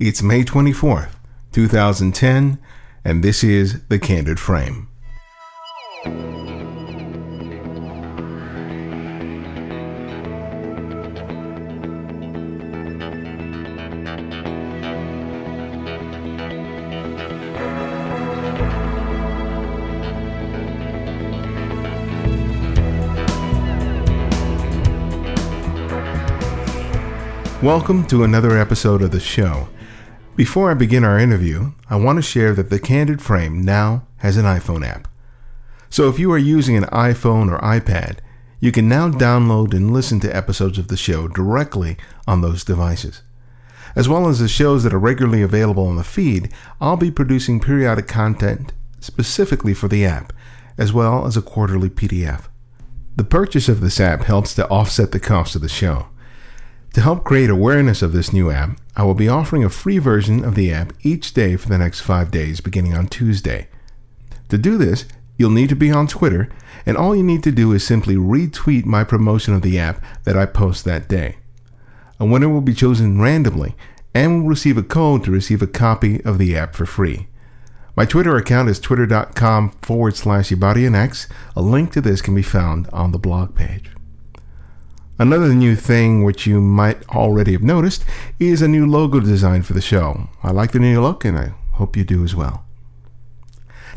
It's May 24th, 2010, and this is The Candid Frame. Welcome to another episode of the show. Before I begin our interview, I want to share that the Candid Frame now has an iPhone app. So if you are using an iPhone or iPad, you can now download and listen to episodes of the show directly on those devices. As well as the shows that are regularly available on the feed, I'll be producing periodic content specifically for the app, as well as a quarterly PDF. The purchase of this app helps to offset the cost of the show. To help create awareness of this new app, I will be offering a free version of the app each day for the next five days, beginning on Tuesday. To do this, you'll need to be on Twitter, and all you need to do is simply retweet my promotion of the app that I post that day. A winner will be chosen randomly and will receive a code to receive a copy of the app for free. My Twitter account is twitter.com forward slash Ibarionex. A link to this can be found on the blog page. Another new thing which you might already have noticed is a new logo design for the show. I like the new look and I hope you do as well.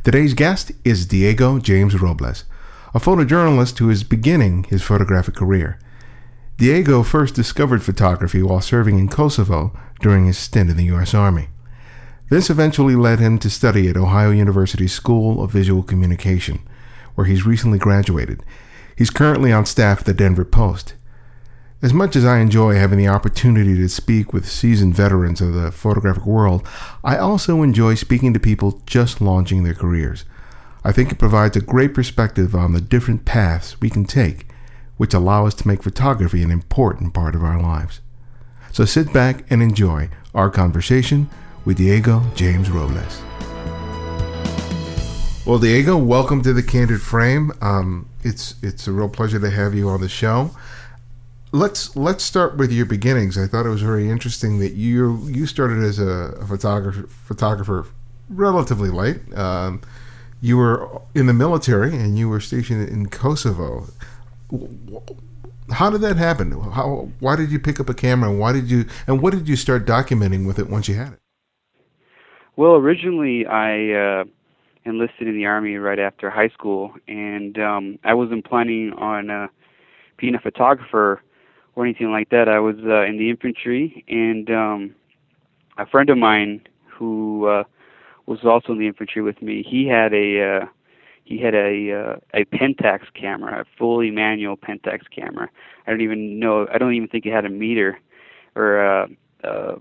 Today's guest is Diego James Robles, a photojournalist who is beginning his photographic career. Diego first discovered photography while serving in Kosovo during his stint in the U.S. Army. This eventually led him to study at Ohio University's School of Visual Communication, where he's recently graduated. He's currently on staff at the Denver Post. As much as I enjoy having the opportunity to speak with seasoned veterans of the photographic world, I also enjoy speaking to people just launching their careers. I think it provides a great perspective on the different paths we can take, which allow us to make photography an important part of our lives. So sit back and enjoy our conversation with Diego James Robles. Well, Diego, welcome to the Candid Frame. Um, it's it's a real pleasure to have you on the show let's let's start with your beginnings. I thought it was very interesting that you you started as a, a photographer photographer relatively late. Um, you were in the military and you were stationed in Kosovo. How did that happen? How why did you pick up a camera and why did you and what did you start documenting with it once you had it? Well, originally I uh, enlisted in the army right after high school, and um, I wasn't planning on uh, being a photographer or anything like that. I was uh, in the infantry, and um, a friend of mine who uh, was also in the infantry with me, he had a uh, he had a uh, a Pentax camera, a fully manual Pentax camera. I don't even know. I don't even think it had a meter or a, a,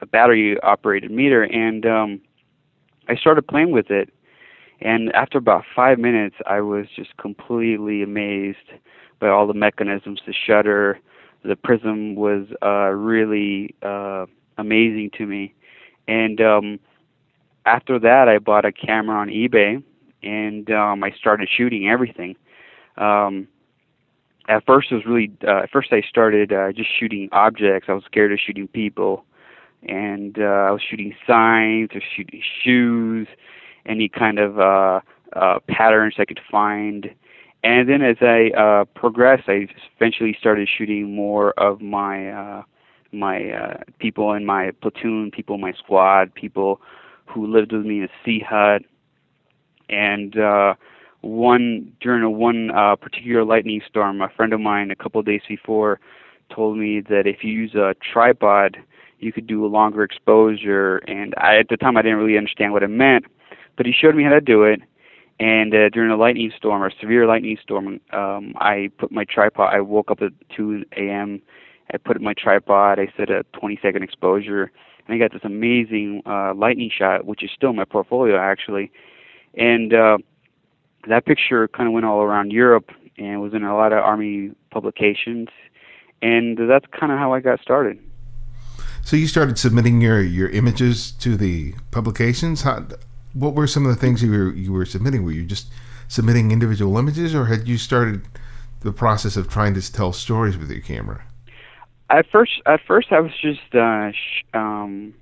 a battery operated meter. And um, I started playing with it, and after about five minutes, I was just completely amazed by all the mechanisms. The shutter, the prism was uh, really uh, amazing to me. And um, after that, I bought a camera on eBay, and um, I started shooting everything. Um, at first, it was really. Uh, at first, I started uh, just shooting objects. I was scared of shooting people, and uh, I was shooting signs, or shooting shoes, any kind of uh, uh, patterns I could find and then as I uh, progressed, I eventually started shooting more of my uh, my uh, people in my platoon, people in my squad, people who lived with me in a sea hut. And uh, one during a one uh, particular lightning storm, a friend of mine a couple of days before told me that if you use a tripod, you could do a longer exposure. And I, at the time, I didn't really understand what it meant, but he showed me how to do it and uh, during a lightning storm or severe lightning storm, um, I put my tripod. I woke up at 2 a.m. I put my tripod. I set a 20 second exposure, and I got this amazing uh, lightning shot, which is still in my portfolio actually. And uh, that picture kind of went all around Europe and was in a lot of army publications, and that's kind of how I got started. So you started submitting your, your images to the publications. How what were some of the things you were you were submitting? Were you just submitting individual images, or had you started the process of trying to tell stories with your camera? at first, at first, I was just uh, sh- um,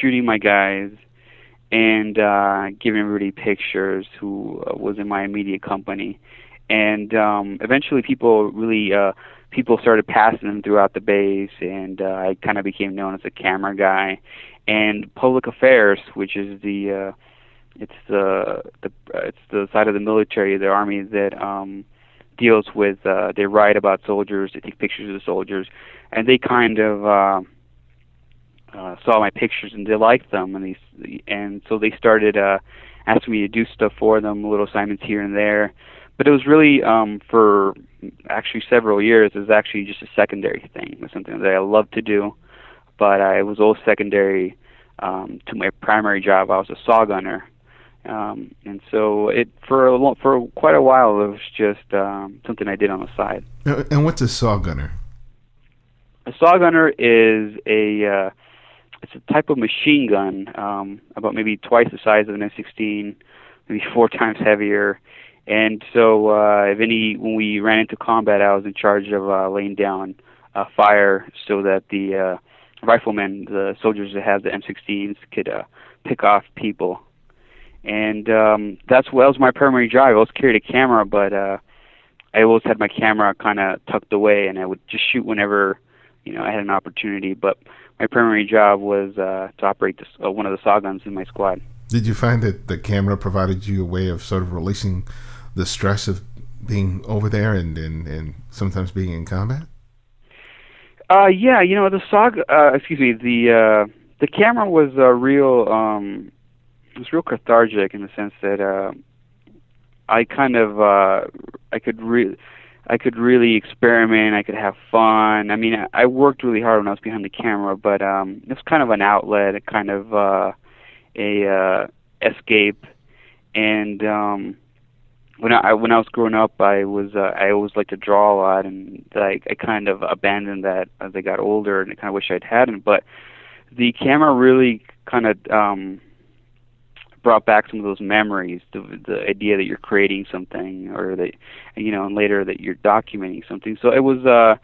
shooting my guys and uh, giving everybody pictures who uh, was in my immediate company, and um, eventually, people really uh, people started passing them throughout the base, and uh, I kind of became known as a camera guy. And public affairs, which is the it's the the uh, it's the side of the military, the army that um, deals with. Uh, they write about soldiers, they take pictures of the soldiers, and they kind of uh, uh, SAW my pictures and they liked them, and they and so they started uh, asking me to do stuff for them, little assignments here and there. But it was really um, for actually several years. It was actually just a secondary thing. It was something that I loved to do, but I was all secondary um, to my primary job. I was a saw gunner, um, and so it for a long, for quite a while it was just um, something I did on the side. And what's a SAW gunner? A SAW gunner is a uh, it's a type of machine gun, um, about maybe twice the size of an M16, maybe four times heavier. And so, uh, if any, when we ran into combat, I was in charge of uh, laying down uh, fire so that the uh, riflemen, the soldiers that have the M16s, could uh, pick off people. And um, that's what was my primary job. I always carried a camera, but uh, I always had my camera kind of tucked away, and I would just shoot whenever you know I had an opportunity. But my primary job was uh, to operate this, uh, one of the SAW guns in my squad. Did you find that the camera provided you a way of sort of releasing the stress of being over there and, and, and sometimes being in combat? Uh, yeah, you know the SAW. Uh, excuse me. The uh, the camera was a real. Um, it was real cathartic in the sense that uh, I kind of uh, I could really I could really experiment. I could have fun. I mean, I, worked really hard when I was behind the camera, but um, it was kind of an outlet, a kind of uh, a uh, escape. And um, when I when I was growing up, I was uh, I always liked to draw a lot, and I I kind of abandoned that as I got older, and I kind of wish I'd hadn't. But the camera really kind of um, brought back some of those memories, the the idea that you're creating something, or that you know, and later that you're documenting something. So it was. uh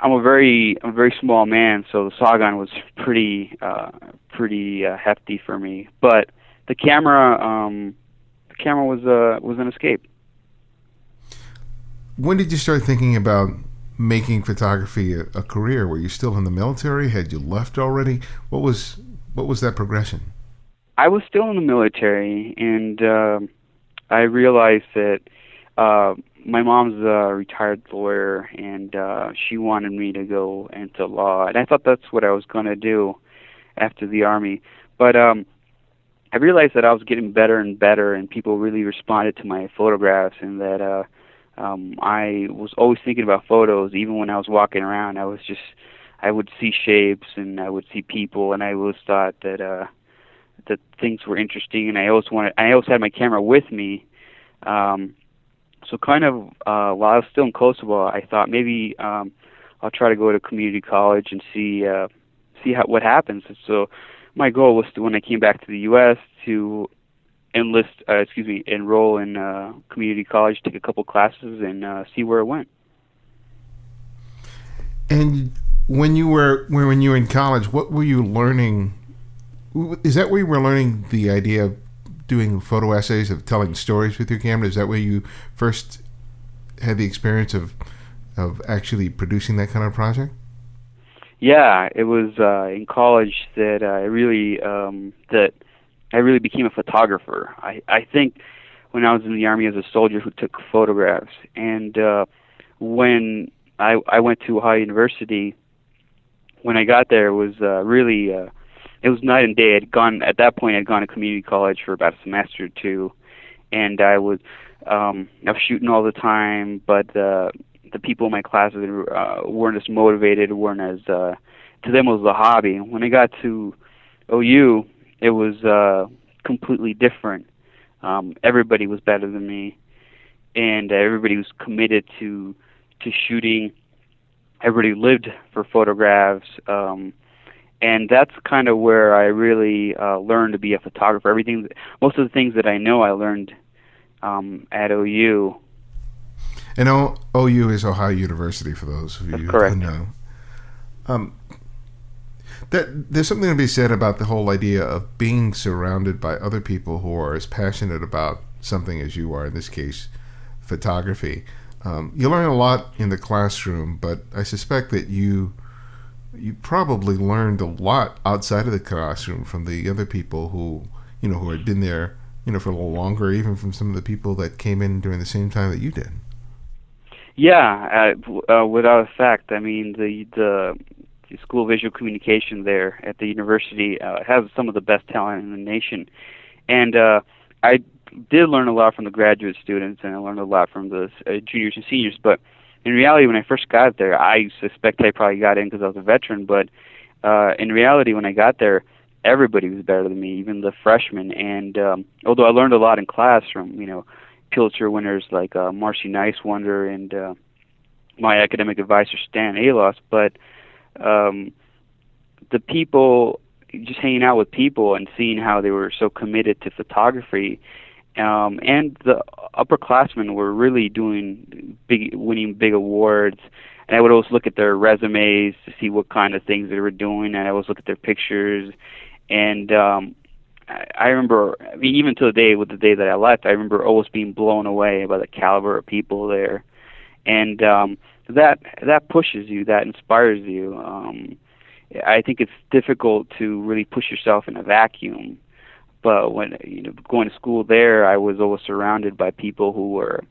I'm a very I'm a very small man, so the SAW gun was pretty uh, pretty uh, hefty for me. But the camera um, the camera was uh, was an escape. When did you start thinking about making photography a, a career? Were you still in the military? Had you left already? What was what was that progression? I was still in the military, and uh, I realized that uh, my mom's a retired lawyer, and uh, she wanted me to go into law, and I thought that's what I was going to do after the army. But um, I realized that I was getting better and better, and people really responded to my photographs, and that uh, um, I was always thinking about photos, even when I was walking around. I was just I would see shapes and I would see people, and I always thought that. uh that things were interesting, and I always wanted. I always had my camera with me. Um, so kind of uh, while I was still in Kosovo, I thought maybe um, I'll try to go to community college and see uh, see how what happens. And so my goal was to when I came back to the U.S. to enlist, uh, excuse me, enroll in uh, community college, take a couple classes, and uh, see where it went. And when you were when you were in college, what were you learning is that where you were learning the idea of doing photo essays of telling stories with your camera? Is that where you first had the experience of of actually producing that kind of project? Yeah, it was uh, in college that I really um, that I really became a photographer. I I think when I was in the army as a soldier who took photographs, and uh, when I I went to Ohio University, when I got there, it was uh, really uh, it was night and day. I'd gone at that point. I'd gone to community college for about a semester or two, and I was um, I was shooting all the time. But uh, the people in my classes uh, weren't as motivated, weren't as uh, to them it was a hobby. When I got to OU, it was uh, completely different. Um, everybody was better than me, and everybody was committed to to shooting. Everybody lived for photographs. Um, and that's kind of where I really uh, learned to be a photographer. Everything, most of the things that I know, I learned um, at OU. And o- OU is Ohio University for those of you who know. Um, that there's something to be said about the whole idea of being surrounded by other people who are as passionate about something as you are. In this case, photography. Um, you learn a lot in the classroom, but I suspect that you you probably learned a lot outside of the classroom from the other people who you know who had been there you know for a little longer, even from some of the people that came in during the same time that you did. Yeah, uh, uh, without a fact. I mean, the the School of Visual Communication there at the university uh, has some of the best talent in the nation, and uh, I did learn a lot from the graduate students, and I learned a lot from the uh, juniors and seniors. But in reality, when I first got there, I suspect I probably got in because I was a veteran. But uh, in reality, when I got there, everybody was better than me, even the freshmen. And um, although I learned a lot in class from you know Pulitzer winners like uh, Marcy Nighswander and uh, my academic advisor Stan Alost, but um, the people just hanging out with people and seeing how they were so committed to photography um, and the upperclassmen were really doing big, winning big awards. And I would always look at their resumes to see what kind of things they were doing, and I always look at their pictures. And um, I, I remember, I mean, even to the day with the day that I left, I remember always being blown away by the caliber of people there, and um, that that pushes you, that inspires you. Um, I think it's difficult to really push yourself in a vacuum but when you know going to school there, I was always surrounded by people who were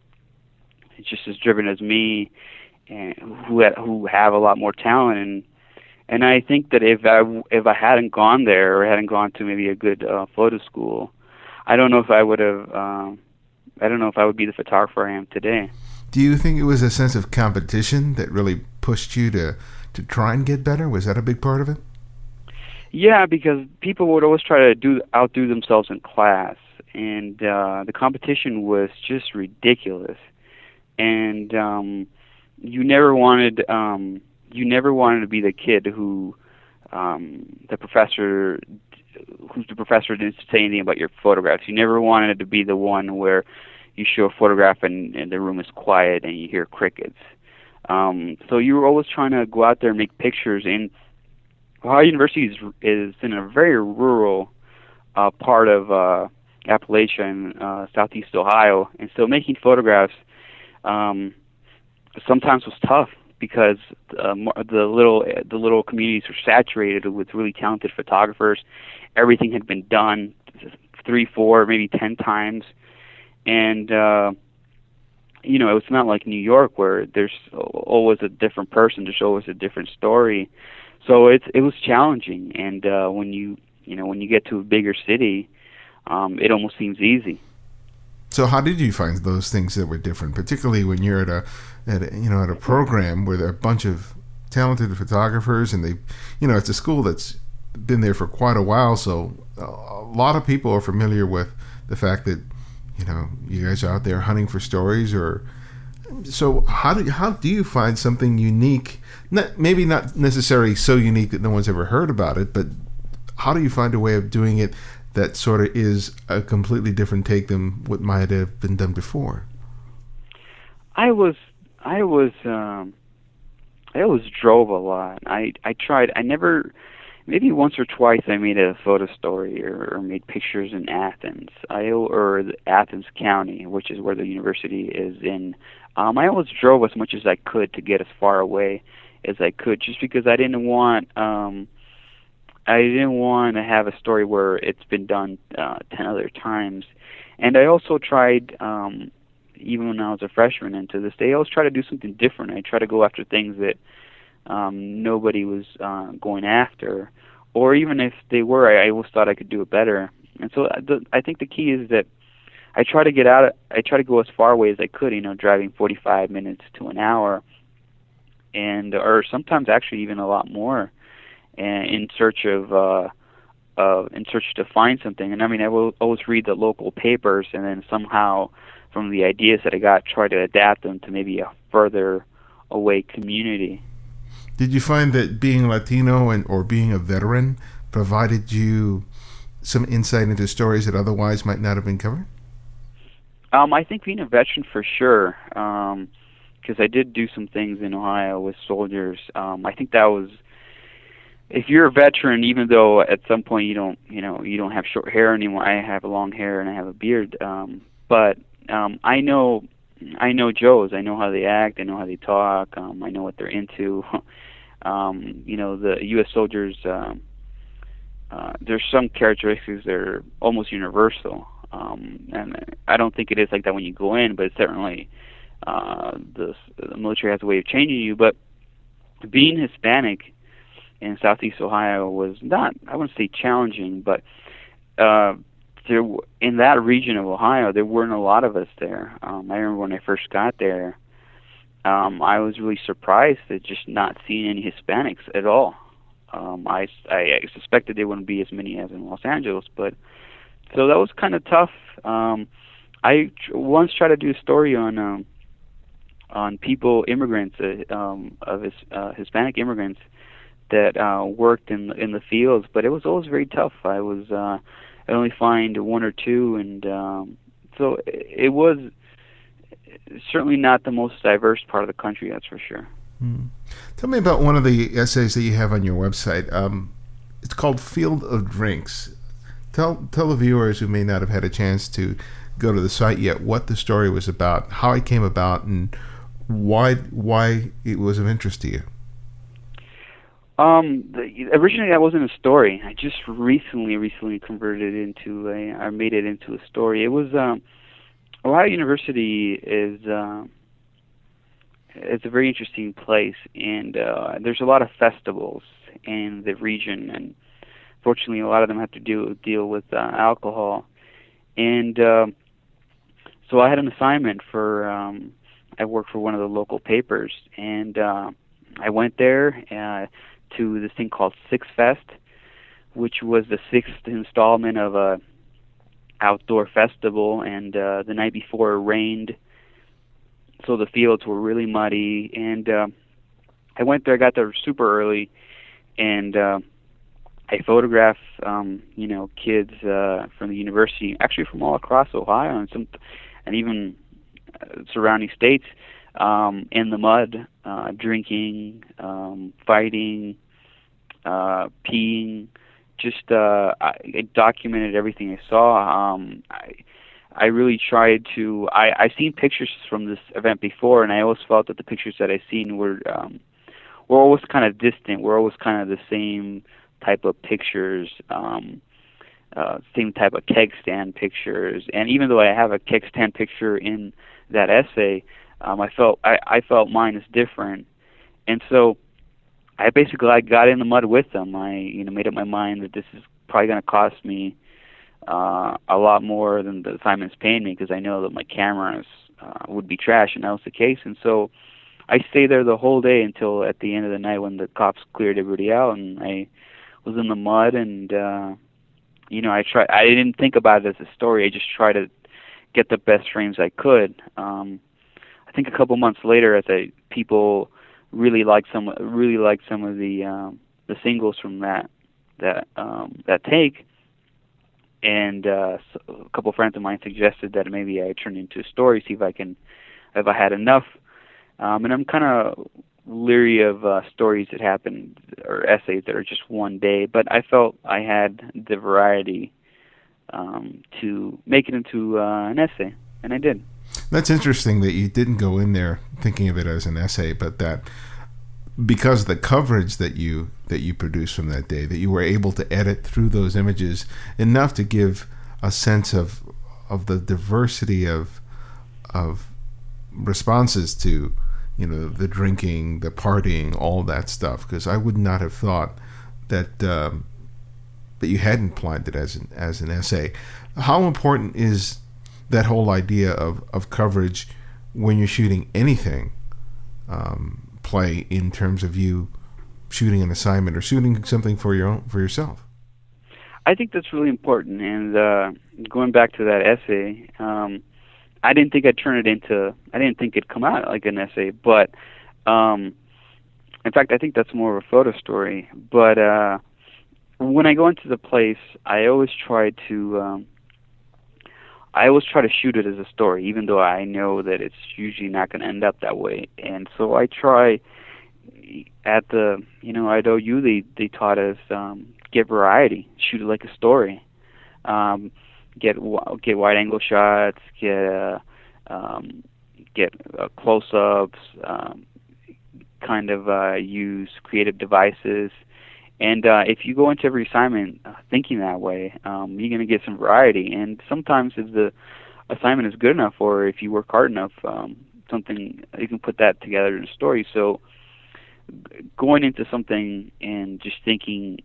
just as driven as me, and who had, who have a lot more talent. And and I think that if I if I hadn't gone there or hadn't gone to maybe a good uh, photo school, I don't know if I would have. Um, I don't know if I would be the photographer I am today. Do you think it was a sense of competition that really pushed you to to try and get better? Was that a big part of it? Yeah, because people would always try to do outdo themselves in class, and uh, the competition was just ridiculous. And um, you never wanted um, you never wanted to be the kid who um, the professor who's the professor didn't say anything about your photographs. You never wanted to be the one where you show a photograph and, and the room is quiet and you hear crickets. Um, so you were always trying to go out there and make pictures and Ohio University is, is in a very rural uh, part of uh, Appalachia uh, southeast Ohio, and so making photographs um, sometimes was tough because uh, the little the little communities were saturated with really talented photographers. Everything had been done three, four, maybe ten times, and uh, you know it's not like New York where there's always a different person, there's always a different story so it's it was challenging. And uh when you you know when you get to a bigger city um it almost seems easy. So how did you find those things that were different particularly when you're at a at a, you know at a program where there are a bunch of talented photographers and they you know it's a school that's been there for quite a while. So a lot of people are familiar with the fact that you know you guys are out there hunting for stories or so how do how do you find something unique not maybe not necessarily so unique that no one's ever heard about it, but how do you find a way of doing it that sort of is a completely different take than what might have been done before? I was I was um I always drove a lot. I I tried I never maybe once or twice I made a photo story or, or made pictures in Athens. I or Athens County, which is where the university is in. Um I always drove as much as I could to get as far away as I could, just because I didn't want um, I didn't want to have a story where it's been done uh, ten other times, and I also tried um, even when I was a freshman and to this day, I always try to do something different. I try to go after things that um, nobody was uh, going after, or even if they were, I, I always thought I could do it better. And so uh, the, I think the key is that I try to get out. I try to go as far away as I could. You know, driving 45 minutes to an hour and or sometimes actually even a lot more and in search of uh uh in search to find something. And i mean i will always read the local papers and then somehow from the ideas that i got try to adapt them to maybe a further away community. Did you find that being latino and or being a veteran provided you some insight into stories that otherwise might not have been covered? Um i think being a veteran for sure. Um because I did do some things in Ohio with soldiers. Um, I think that was if you're a veteran, even though at some point you don't, you know, you don't have short hair anymore. I have long hair and I have a beard. Um, but um, I know, I know Joes. I know how they act. I know how they talk. Um, I know what they're into. um, you know, the U.S. soldiers. Um, uh, there's some characteristics that are almost universal. Um, and I don't think it is like that when you go in, but it's certainly uh, the, the military has a way of changing you. But being Hispanic in Southeast Ohio was not, I wouldn't say challenging, but uh, there in that region of Ohio, there weren't a lot of us there. Um, I remember when I first got there, um, I was really surprised at just not seeing any Hispanics at all. Um, I, I suspected there wouldn't be as many as in Los Angeles, but so that was kind of tough. Um, I once tried to do a story on um, on people, immigrants, uh, um, of his, uh, Hispanic immigrants that uh, worked in in the fields, but it was always very tough. I was uh, I only find one or two, and um, so it, was certainly not the most diverse part of the country. That's for sure. Hmm. Tell me about one of the essays that you have on your website. Um, it's called "Field of Drinks." Tell tell the viewers who may not have had a chance to go to the site yet what the story was about, how it came about, and why why it was of interest to you. Um, the, originally that wasn't a story. I just recently, recently converted it into a. I made it into a story. It was um, Ohio University is uh, it's a very interesting place, and uh, there's a lot of festivals in the region, and fortunately, a lot of them have to do deal with uh, alcohol, and uh, so I had an assignment for. Um, I worked for one of the local papers, and uh, I went there. Uh, to this thing called Six Fest, which was the sixth installment of a outdoor festival. And uh, the night before it rained, so the fields were really muddy. And uh, I went there, I got there super early, and uh, I photographed, um, you know, kids uh, from the university, actually from all across Ohio and some, and even surrounding states um, in the mud, uh, drinking, um, fighting, uh, peeing. Just uh, I, I documented everything I saw. Um, I I really tried to. I I've seen pictures from this event before, and I always felt that the pictures that I've seen were um, were always kind of distant. Were always kind of the same type of pictures. Um, uh, same type of keg stand pictures, and even though I have a keg stand picture in that essay, um, I felt I, I felt mine is different, and so I basically I got in the mud with them. I you know made up my mind that this is probably going to cost me uh, a lot more than the assignment's paying me because I know that my cameras uh, would be trash, and that was the case. And so I stayed there the whole day until at the end of the night when the cops cleared everybody out, and I was in the mud and. uh you know, I try. I didn't think about it as a story. I just tried to get the best frames I could. Um, I think a couple months later, as I people really liked some really liked some of the um, the singles from that that um, that take, and uh, so a couple friends of mine suggested that maybe I turn into a story, see if I can if I had enough. Um, and I'm kind of leery of uh, stories that happen or essays that are just one day, but I felt I had the variety um, to make it into uh, an essay, and I did. That's interesting that you didn't go in there thinking of it as an essay, but that because the coverage that you that you produced from that day, that you were able to edit through those images enough to give a sense of of the diversity of of responses to you know the drinking, the partying, all that stuff. Because I would not have thought that um, that you hadn't planned it as an as an essay. How important is that whole idea of, of coverage when you're shooting anything um, play in terms of you shooting an assignment or shooting something for your own for yourself i think that's really important and uh, going back to that essay um, i didn't think i'd turn it into i didn't think it'd come out like an essay but um, in fact i think that's more of a photo story but uh, when i go into the place i always try to um, I always try to shoot it as a story, even though I know that it's usually not to end up that way. And so I try at the you know at OU they they taught us um, get variety, shoot it like a story, um, get get wide angle shots, get uh, um, get uh, close ups, um, kind of uh, use creative devices. And uh, if you go into every assignment uh, thinking that way, um, you're going to get some variety. And sometimes if the assignment is good enough, or if you work hard enough, um, something you can put that together in a story. So going into something and just thinking,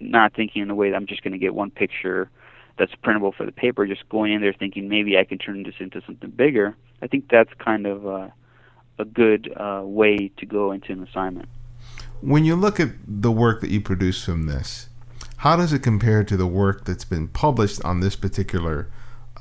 not thinking in the way that I'm just going to get one picture that's printable for the paper, just going in there thinking maybe I can turn this into something bigger. I think that's kind of uh, a good uh, way to go into an assignment. When you look at the work that you produce from this, how does it compare to the work that's been published on this particular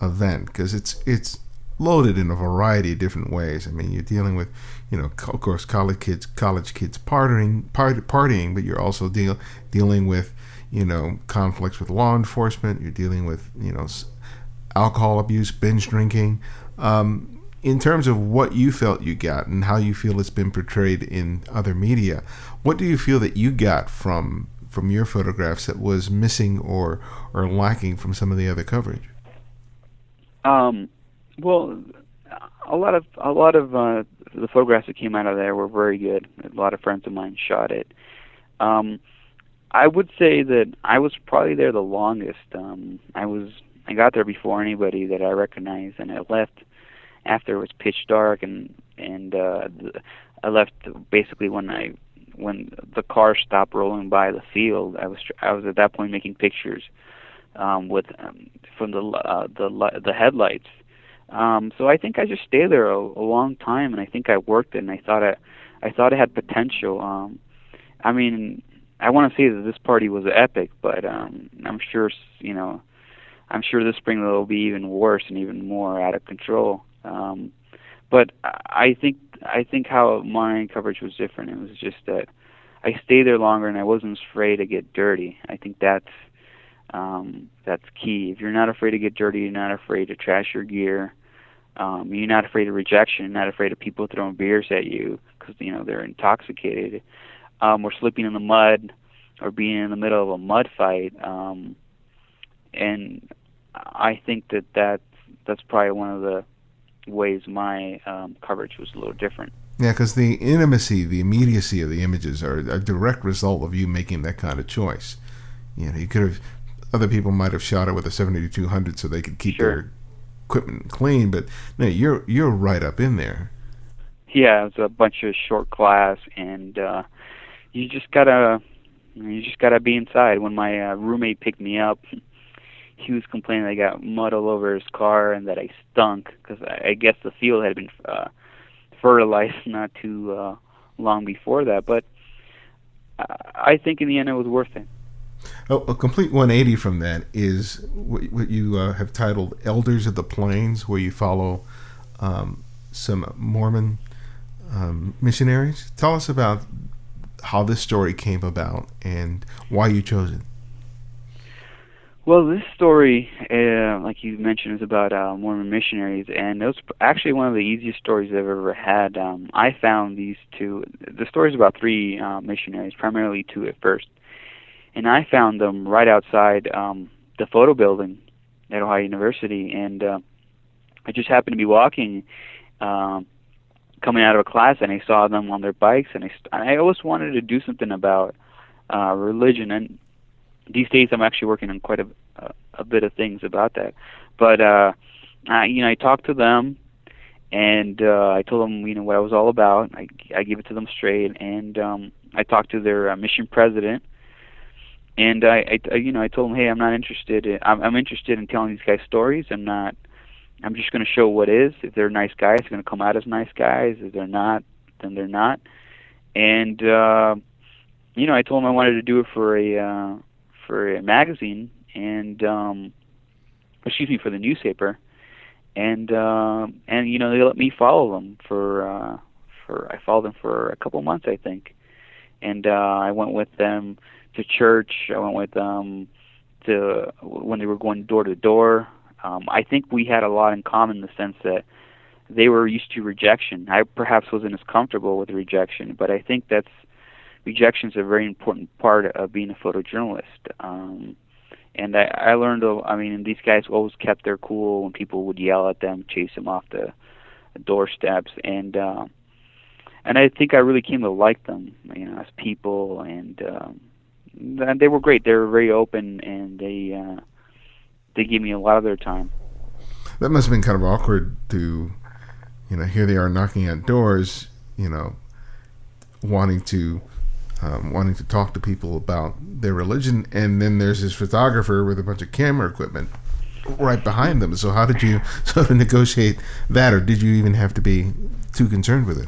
event? Because it's it's loaded in a variety of different ways. I mean, you're dealing with, you know, of course, college kids, college kids partying, party, partying, but you're also deal dealing with, you know, conflicts with law enforcement. You're dealing with, you know, alcohol abuse, binge drinking. Um, in terms of what you felt you got and how you feel it's been portrayed in other media, what do you feel that you got from from your photographs that was missing or or lacking from some of the other coverage? Um, well, a lot of a lot of uh, the photographs that came out of there were very good. A lot of friends of mine shot it. Um, I would say that I was probably there the longest. Um, I was I got there before anybody that I recognized, and I left after it was pitch dark, and and uh, I left basically when I when the car stopped rolling by the field. I was I was at that point making pictures um, with um, from the uh, the the headlights um, so I think I just stayed there a, a long time, and I think I worked it, and I thought I, I thought it had potential. Um, I mean, I want to say that this party was epic, but um, I'm sure you know, I'm sure this spring it'll be even worse and even more out of control. Um, but I think I think how my coverage was different. It was just that I stayed there longer and I wasn't afraid to get dirty. I think that's um, that's key. If you're not afraid to get dirty, you're not afraid to trash your gear. Um, you're not afraid of rejection. You're not afraid of people throwing beers at you because you know they're intoxicated, um, or slipping in the mud, or being in the middle of a mud fight. Um, and I think that that's that's probably one of the ways my um, coverage was a little different. Yeah, because the intimacy, the immediacy of the images are a direct result of you making that kind of choice. You know, you could have other people might have shot it with a 7200 so they could keep sure. their equipment clean, but no, you're you're right up in there. Yeah, it's a bunch of short glass, and uh, you just gotta you just gotta be inside. When my uh, roommate picked me up, he was complaining I got mud all over his car and that I stunk because I, I guess the field had been uh, fertilized not too uh, long before that. But I think in the end it was worth it. Oh, a complete 180 from that is what you uh, have titled Elders of the Plains, where you follow um, some Mormon um, missionaries. Tell us about how this story came about and why you chose it. Well, this story, uh, like you mentioned, is about uh, Mormon missionaries, and it was actually one of the easiest stories I've ever had. Um, I found these two. The story is about three uh, missionaries, primarily two at first and I found them right outside um, the photo building at Ohio University, and uh, I just happened to be walking, um, coming out of a class, and I saw them on their bikes, and I st- I always wanted to do something about uh, religion, and these days I'm actually working on quite a a, a bit of things about that, but uh, I, you know I talked to them. And uh, I told them, you know, what I was all about. I, I gave it to them straight, and um, I talked to their uh, mission president, and I, I, you know, I told him, hey, I'm not interested. In, I'm, I'm interested in telling these guys stories. I'm not. I'm just going to show what is. If they're nice guys, they're going to come out as nice guys. If they're not, then they're not. And uh, you know, I told him I wanted to do it for a uh, for a magazine, and um, excuse me, for the newspaper. And uh, and you know, they let me follow them for uh, for I followed them for a couple months, I think. And uh, I went with them to church. I went with them to when they were going door to door. Um, I think we had a lot in common in the sense that they were used to rejection. I perhaps wasn't as comfortable with rejection, but I think that's rejection is a very important part of being a photojournalist. Um, and I, I learned, I mean, these guys always kept their cool when people would yell at them, chase them off the doorsteps, and uh, and I think I really came to like them, you know, as people, and um, they were great. They were very open, and they uh, they gave me a lot of their time. That must have been kind of awkward to, you know, here they are knocking at doors, you know, wanting to um, wanting to talk to people about their religion, and then there's this photographer with a bunch of camera equipment right behind them. So how did you sort of negotiate that, or did you even have to be too concerned with it?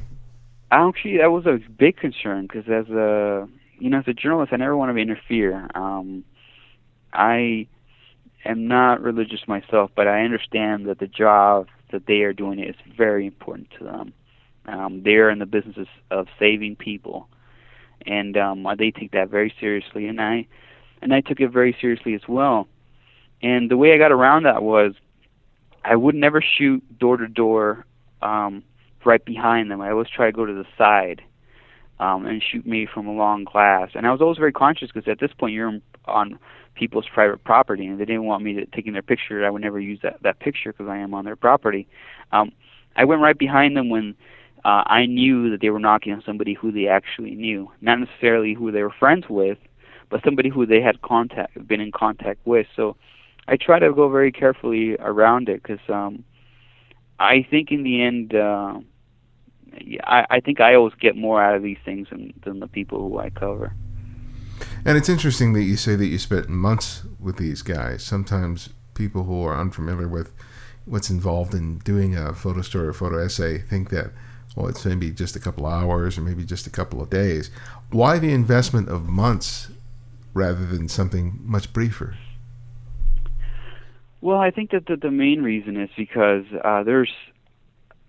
Actually, that was a big concern because as a you know as a journalist, I never want to interfere. Um, I am not religious myself, but I understand that the job that they are doing is very important to them. Um, they are in the business of saving people, and um, they take that very seriously, and I and I took it very seriously as well. And the way I got around that was I would never shoot door to door um, right behind them. I always try to go to the side um, and shoot me from a long glass. And I was always very conscious because at this point you're on people's private property, and they didn't want me to taking their picture. I would never use that that picture because I am on their property. Um, I went right behind them when uh, I knew that they were knocking on somebody who they actually knew, not necessarily who they were friends with, but somebody who they had contact been in contact with. So I try to go very carefully around it because um, I think in the end, uh, I, I think I always get more out of these things than, than the people who I cover. And it's interesting that you say that you spent months with these guys. Sometimes people who are unfamiliar with what's involved in doing a photo story or photo essay think that well, it's maybe just a couple hours or maybe just a couple of days. Why the investment of months rather than something much briefer? Well, I think that the, the main reason is because uh, there's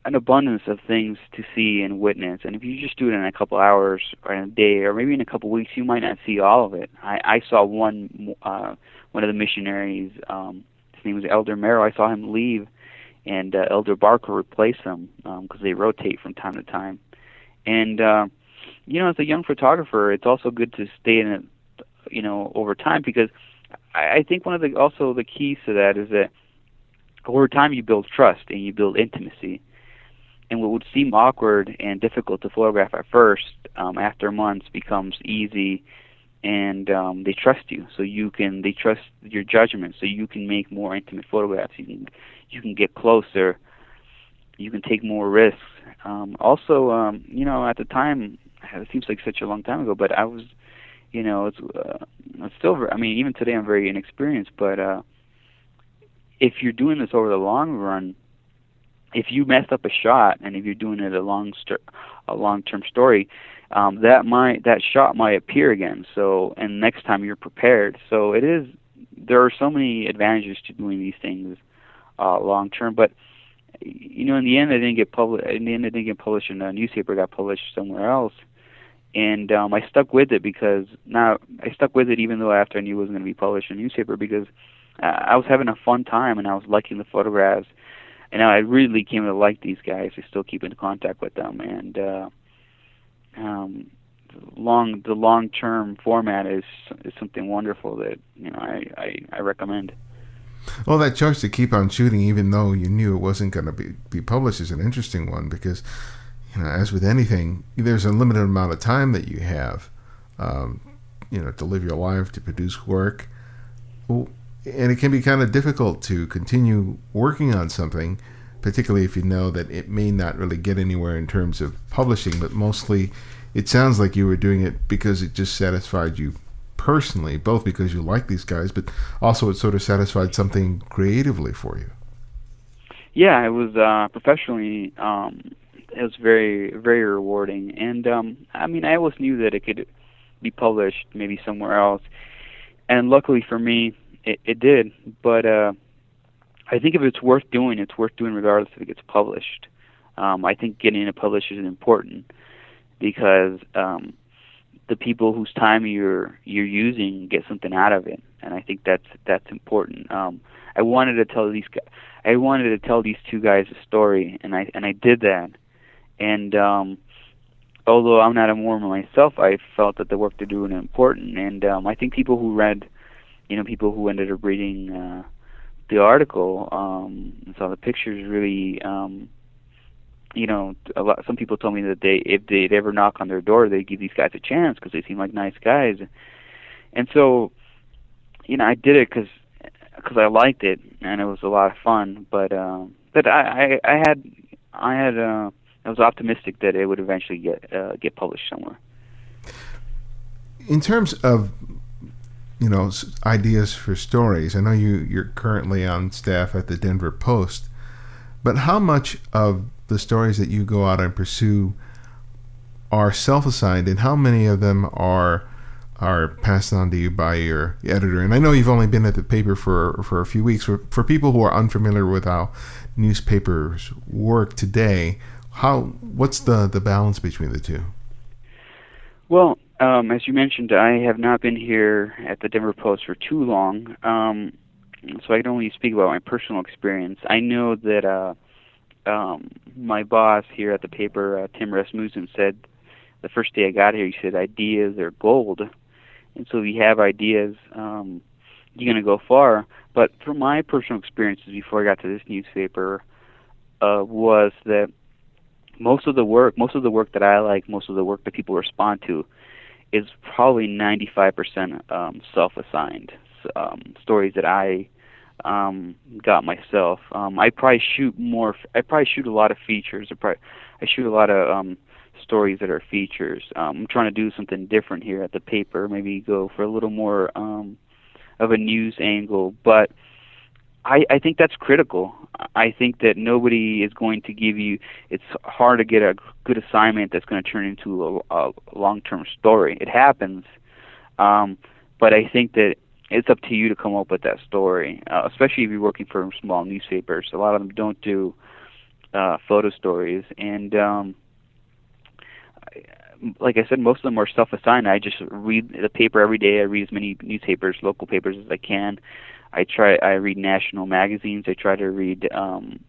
an abundance of things to see and witness, and if you just do it in a couple hours or in a day or maybe in a couple weeks, you might not see all of it. I, I saw one uh, one of the missionaries. Um, his name was Elder Merrill. I saw him leave and uh, Elder Barker replaced him because um, they rotate from time to time. And uh, you know, as a young photographer, it's also good to stay in it, you know, over time because I, I think one of the also the keys to that is that over time you build trust and you build intimacy. And what would seem awkward and difficult to photograph at first, um, after months, becomes easy and um, they trust you. So you can they trust your judgment. So you can make more intimate photographs. You can you can get closer. You can take more risks. Um, also um, you know at the time it seems like such a long time ago but I was you know it's uh, it's still I mean even today I'm very inexperienced but uh, if you're doing this over the long run if you mess up a shot and if you're doing it a long st- a long term story um, that might that shot might appear again. So and next time you're prepared. So it is there are so many advantages to doing these things uh, long term. But you know, in the end, I didn't get published. In the end, I didn't get published in a newspaper. got published somewhere else, and um, I stuck with it because now I stuck with it even though after I knew it wasn't going to be published in a newspaper because uh, I was having a fun time and I was liking the photographs, and I really came to like these guys. I still keep in contact with them, and uh, um, long the long term format is is something wonderful that you know I, I, I recommend. Well, that choice to keep on shooting, even though you knew it wasn't going to be be published, is an interesting one because you know, as with anything, there's a limited amount of time that you have, um, you know, to live your life, to produce work. Well, and it can be kind of difficult to continue working on something particularly if you know that it may not really get anywhere in terms of publishing, but mostly it sounds like you were doing it because it just satisfied you personally, both because you like these guys, but also it sort of satisfied something creatively for you. Yeah, it was uh, professionally. Um, it was very, very rewarding, and um, I mean, I always knew that it could be published maybe somewhere else, and luckily for me, it, it did. But uh, I think if it's worth doing, it's worth doing regardless if it gets published. Um, I think getting it published is important because um, the people whose time you're you're using get something out of it, and I think that's that's important. Um, I wanted to tell these guys, I wanted to tell these two guys a story, and I and I did that. And um, although I'm not a Mormon myself, I felt that the work they're doing is important, and um, I think people who read, you know, people who ended up reading uh, the article um, and saw the pictures really. Um, you know, a lot. Some people told me that they, if they'd ever knock on their door, they'd give these guys a chance because they seem like nice guys. And so, you know, I did it because because I liked it and it was a lot of fun. But um, but I, I I had I had uh, I was optimistic that it would eventually get uh, get published somewhere. In terms of you know ideas for stories, I know you you're currently on staff at the Denver Post, but how much of the stories that you go out and pursue are self-assigned, and how many of them are are passed on to you by your editor. And I know you've only been at the paper for for a few weeks. For for people who are unfamiliar with how newspapers work today, how what's the the balance between the two? Well, um, as you mentioned, I have not been here at the Denver Post for too long, um, so I can only speak about my personal experience. I know that uh, um, my boss here at the paper, uh, Tim Rasmussen, said the first day I got here, he said, "Ideas are gold." and so if you have ideas, um, you're going to go far. But from my personal experiences before I got to this newspaper, uh, was that most of the work, most of the work that I like, most of the work that people respond to, is probably 95% um, self-assigned um, stories that I um, got myself. Um, I probably shoot more. I probably shoot a lot of features. I probably I shoot a lot of um, stories that are features. Um, I'm trying to do something different here at the paper. Maybe go for a little more um, of a news angle, but I, I think that's critical. I think that nobody is going to give you. It's hard to get a good assignment that's going to turn into a, a long-term story. It happens, um, but I think that it's up to you to come up with that story. Uh, especially if you're working for small newspapers. A lot of them don't do uh, photo stories, and um, like I said, most of them are self-assigned. I just read the paper every day. I read as many newspapers, local papers as I can. I try. I read national magazines. I try to read. Um,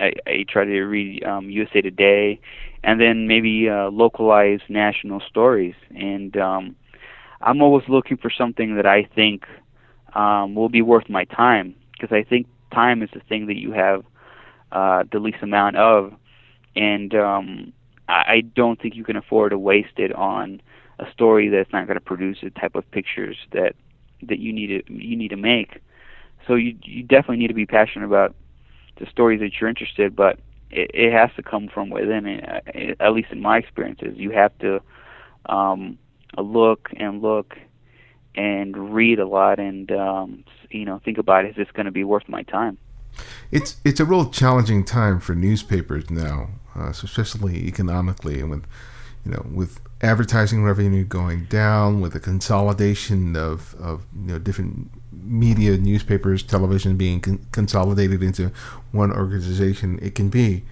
I, I try to read um, USA Today, and then maybe uh, localized national stories. And um, I'm always looking for something that I think um, will be worth my time because I think time is the thing that you have uh, the least amount of. And um, I don't think you can afford to waste it on a story that's not going to produce the type of pictures that that you need to you need to make. So you you definitely need to be passionate about the stories that you're interested, but it, it has to come from within. It, at least in my experiences, you have to um, look and look and read a lot and um, you know think about is this going to be worth my time. It's it's a real challenging time for newspapers now uh, especially economically, and with you know with advertising revenue going down, with the consolidation of of you know different media, newspapers, television being con- consolidated into one organization, it can be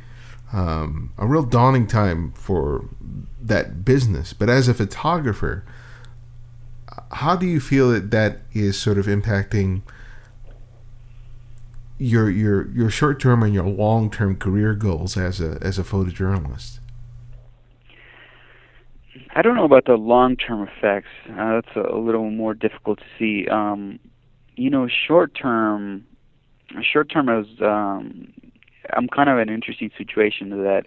um, a real dawning time for that business. But as a photographer, how do you feel that that is sort of impacting? your your your short term and your long term career goals as a as a photojournalist? I don't know about the long term effects. Uh, that's a, a, little more difficult to see. Um, you know, short term, short term is um, I'm kind of in an interesting situation that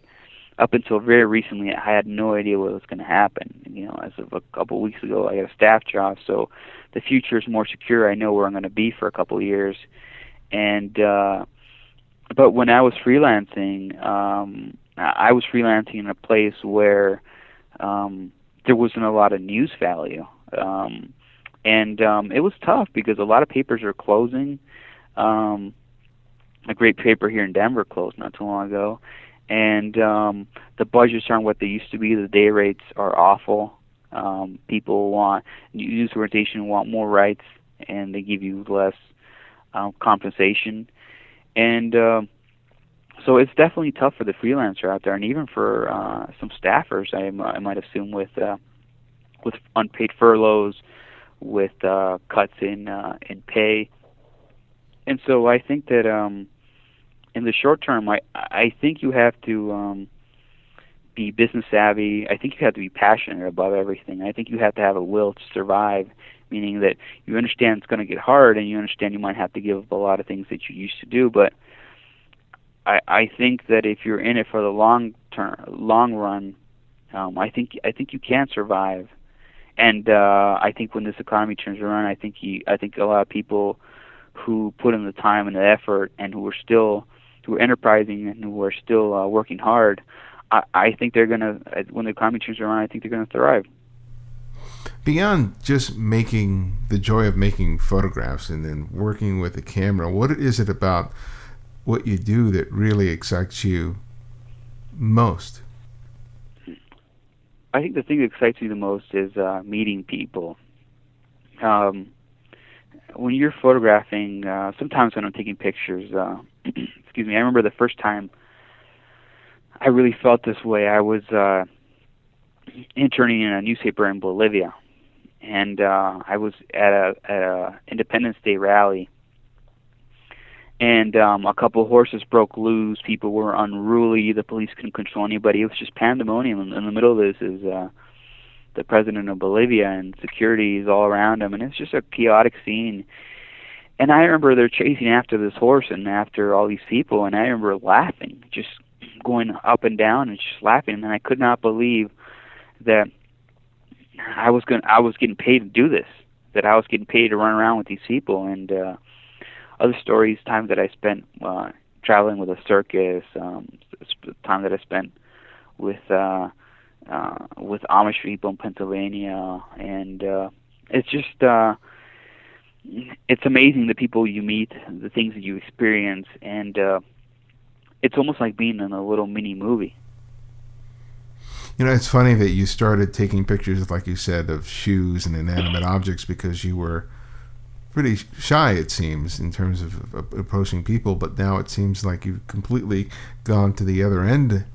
up until very recently I had no idea what was going to happen. You know, as of a couple of weeks ago, I got a staff job, so the future is more secure. I know where I'm going to be for a couple of years and uh, but when I was freelancing, um, I was freelancing in a place where um, there wasn't a lot of news value, um, and um, it was tough because a lot of papers are closing. Um, a great paper here in Denver closed not too long ago, and um, the budgets aren't what they used to be. The day rates are awful. Um, people want news organization want more rights, and they give you less um, compensation, and uh, so it's definitely tough for the freelancer out there, and even for uh, some staffers. I, I might assume with uh, with unpaid furloughs, with uh, cuts in uh, in pay, and so I think that um, in the short term, I I think you have to um, be business savvy. I think you have to be passionate above everything. I think you have to have a will to survive, meaning that you understand it's going to get hard, and you understand you might have to give up a lot of things that you used to do. But I I think that if you're in it for the long term, long run, um, I think I think you can survive. And uh, I think when this economy turns around, I think he, I think a lot of people who put in the time and the effort and who are still who are enterprising and who are still uh, working hard, I, I think they're gonna when the economy turns around, I think they're gonna thrive. Beyond just making the joy of making photographs and then working with the camera, what is it about what you do that really excites you most? I think the thing that excites me the most is uh, meeting people. Um, when you're photographing, uh, sometimes when I'm taking pictures, uh, excuse me, I remember the first time I really felt this way. I was uh, interning in a newspaper in Bolivia, and uh, I was at a, at a Independence Day rally, and um, a couple of horses broke loose. People were unruly. The police couldn't control anybody. It was just pandemonium. In, in the middle of this is uh, the president of Bolivia, and security is all around him, and it's just a chaotic scene. And I remember they're chasing after this horse and after all these people, and I remember laughing, just going up and down and just laughing, and I could not believe that I was going I was getting paid to do this, that I was getting paid to run around with these people, and uh, other stories, time that I spent uh, traveling with a circus, um, time that I spent with uh, uh, with Amish people in Pennsylvania, and uh, it's just uh, it's amazing the people you meet, the things that you experience, and uh, it's almost like being in a little mini movie. You know, it's funny that you started taking pictures, like you said, of shoes and inanimate objects because you were pretty shy, it seems, in terms of approaching people. But now it seems like you've completely gone to the other end,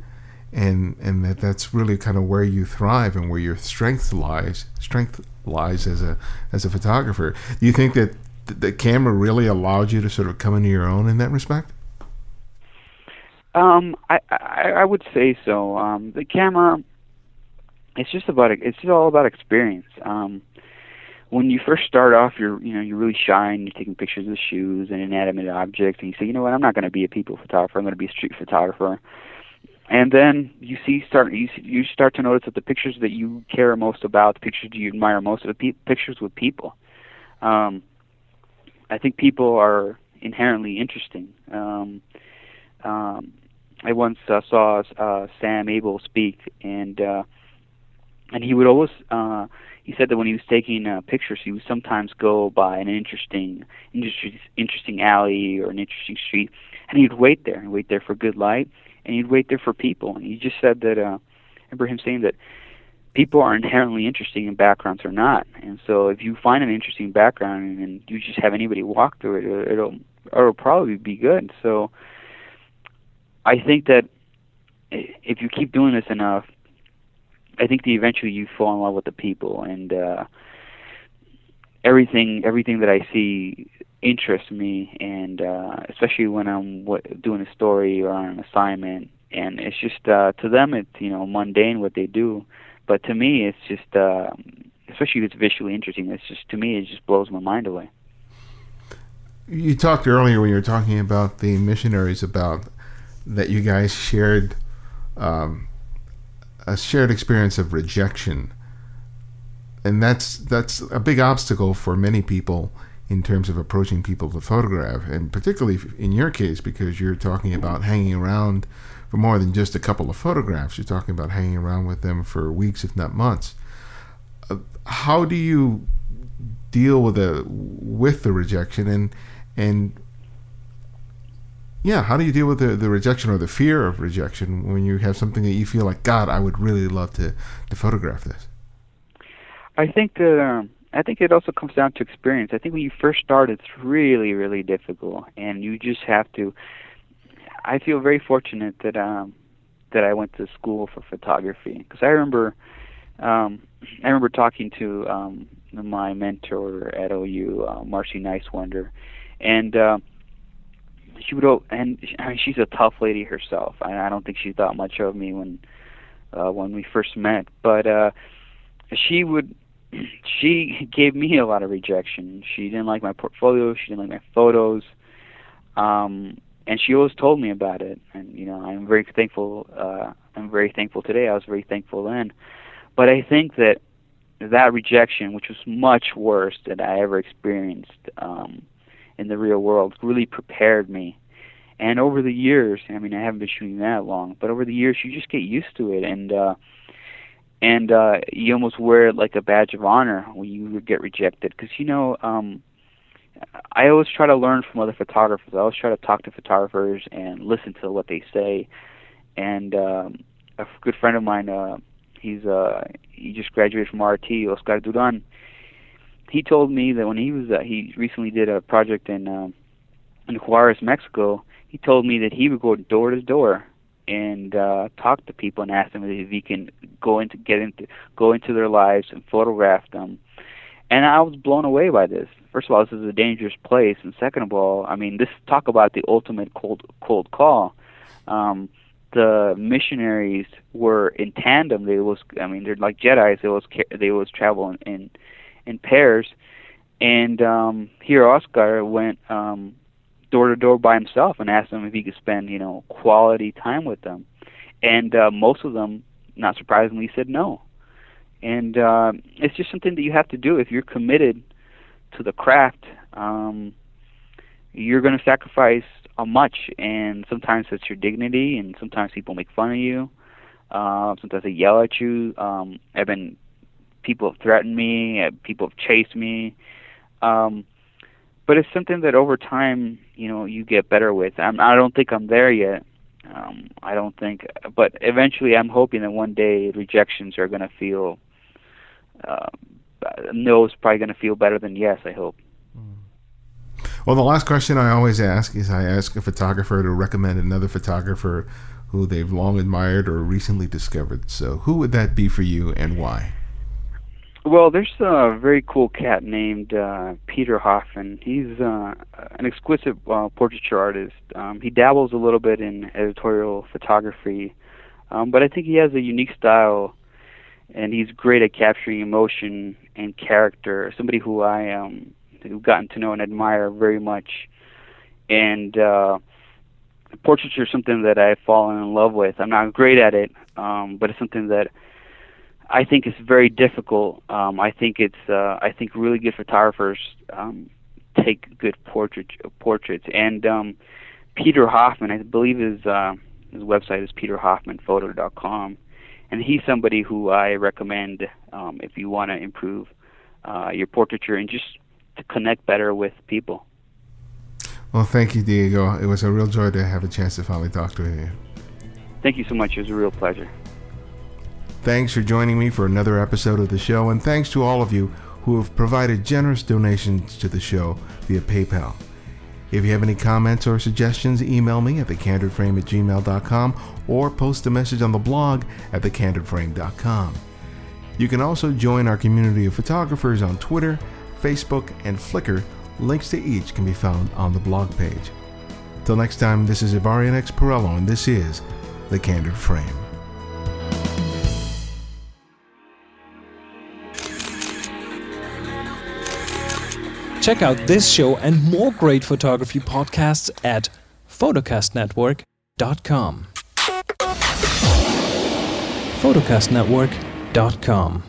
and and that that's really kind of where you thrive and where your strength lies. Strength lies as a as a photographer. Do you think that the camera really allowed you to sort of come into your own in that respect? Um, I, I I would say so. Um, the camera, it's just about it's just all about experience. Um, when you first start off, you're you know you're really shy and you're taking pictures of shoes and inanimate objects, and you say, you know what, I'm not going to be a people photographer. I'm going to be a street photographer. And then you see start you you start to notice that the pictures that you care most about, the pictures you admire most, are the pe- pictures with people. Um, I think people are inherently interesting. Um, um, I once uh, saw uh, Sam Abell speak, and uh, and he would always uh, he said that when he was taking uh, pictures, he would sometimes go by an interesting, interesting, interesting alley or an interesting street, and he'd wait there and wait there for good light, and he'd wait there for people. And he just said that uh, I remember him saying that people are inherently interesting in backgrounds or not, and so if you find an interesting background and, and you just have anybody walk through it, it'll it'll probably be good. So I think that if you keep doing this enough, I think that eventually you fall in love with the people and uh everything everything that I see interests me and uh especially when I'm what, doing a story or on an assignment. And it's just uh to them it's you know mundane what they do. But to me it's just uh especially if it's visually interesting it's just to me it just blows my mind away. You talked earlier when you were talking about the missionaries about that you guys shared um, a shared experience of rejection, and that's that's a big obstacle for many people in terms of approaching people to photograph, and particularly in your case because you're talking about hanging around for more than just a couple of photographs. You're talking about hanging around with them for weeks, if not months. Uh, how do you deal with the with the rejection and and yeah, how do you deal with the, the rejection or the fear of rejection when you have something that you feel like, God, I would really love to, to photograph this? I think that um, I think it also comes down to experience. I think when you first start, it's really really difficult, and you just have to. I feel very fortunate that um, that I went to school for photography because I remember um, I remember talking to um, my mentor at OU, uh, Marcy Nighswander, and uh, she would and I mean she's a tough lady herself. I, I don't think she thought much of me when uh, when we first met, but uh, she would she gave me a lot of rejection. She didn't like my portfolio. She didn't like my photos. Um, and she always told me about it. And you know, I'm very thankful. Uh, I'm very thankful today. I was very thankful then. But I think that that rejection, which was much worse than I ever experienced um, in the real world, really prepared me. And over the years, I mean, I haven't been shooting that long, but over the years, you just get used to it, and uh, and uh, you almost wear it like a badge of honor when you get rejected. Because you know, um, I always try to learn from other photographers. I always try to talk to photographers and listen to what they say. And um, a good friend of mine, uh, he's uh, he just graduated from RT, Oscar Durand. He told me that when he was uh, he recently did a project in um, in Juarez, Mexico. He told me that he would go door to door and uh, talk to people and ask them if he can go into get into go into their lives and photograph them. And I was blown away by this. First of all, this is a dangerous place, and second of all, I mean, this talk about the ultimate cold cold call. Um, the missionaries were in tandem. They was, I mean, they're like Jedi's. They was they was travel in in, pairs, and um, here Oscar went um, door to door by himself and asked them if he could spend you know quality time with them, and uh, most of them, not surprisingly, said no. And uh, it's just something that you have to do if you're committed to the craft. Um, you're going to sacrifice a much, and sometimes it's your dignity, and sometimes people make fun of you. Uh, sometimes they yell at you. Um, I've been people have threatened me. People have chased me. Um, but it's something that over time, you know, you get better with. I'm, I don't think I'm there yet. Um, I don't think, but eventually, I'm hoping that one day rejections are going to feel. Uh, no is probably going to feel better than yes. I hope. Well, the last question I always ask is I ask a photographer to recommend another photographer who they've long admired or recently discovered. So, who would that be for you and why? Well, there's a very cool cat named uh, Peter Hoffman. He's uh, an exquisite uh, portraiture artist. Um, he dabbles a little bit in editorial photography, um, but I think he has a unique style, and he's great at capturing emotion and character. Somebody who I um, who've gotten to know and admire very much, and uh, portraiture is something that I've fallen in love with. I'm not great at it, um, but it's something that I think it's very difficult. Um, I think it's uh, I think really good photographers um, take good portrait portraits. And um, Peter Hoffman, I believe his uh, his website is peterhoffmanphoto.com, and he's somebody who I recommend um, if you want to improve uh, your portraiture and just to connect better with people. Well, thank you, Diego. It was a real joy to have a chance to finally talk to you. Thank you so much. It was a real pleasure. Thanks for joining me for another episode of the show, and thanks to all of you who have provided generous donations to the show via PayPal. If you have any comments or suggestions, email me at thecandidframe at gmail.com or post a message on the blog at thecandidframe.com. You can also join our community of photographers on Twitter, Facebook, and Flickr. Links to each can be found on the blog page. Till next time, this is Ibarionex Perello, and this is The Candid Frame. Check out this show and more great photography podcasts at photocastnetwork.com. photocastnetwork.com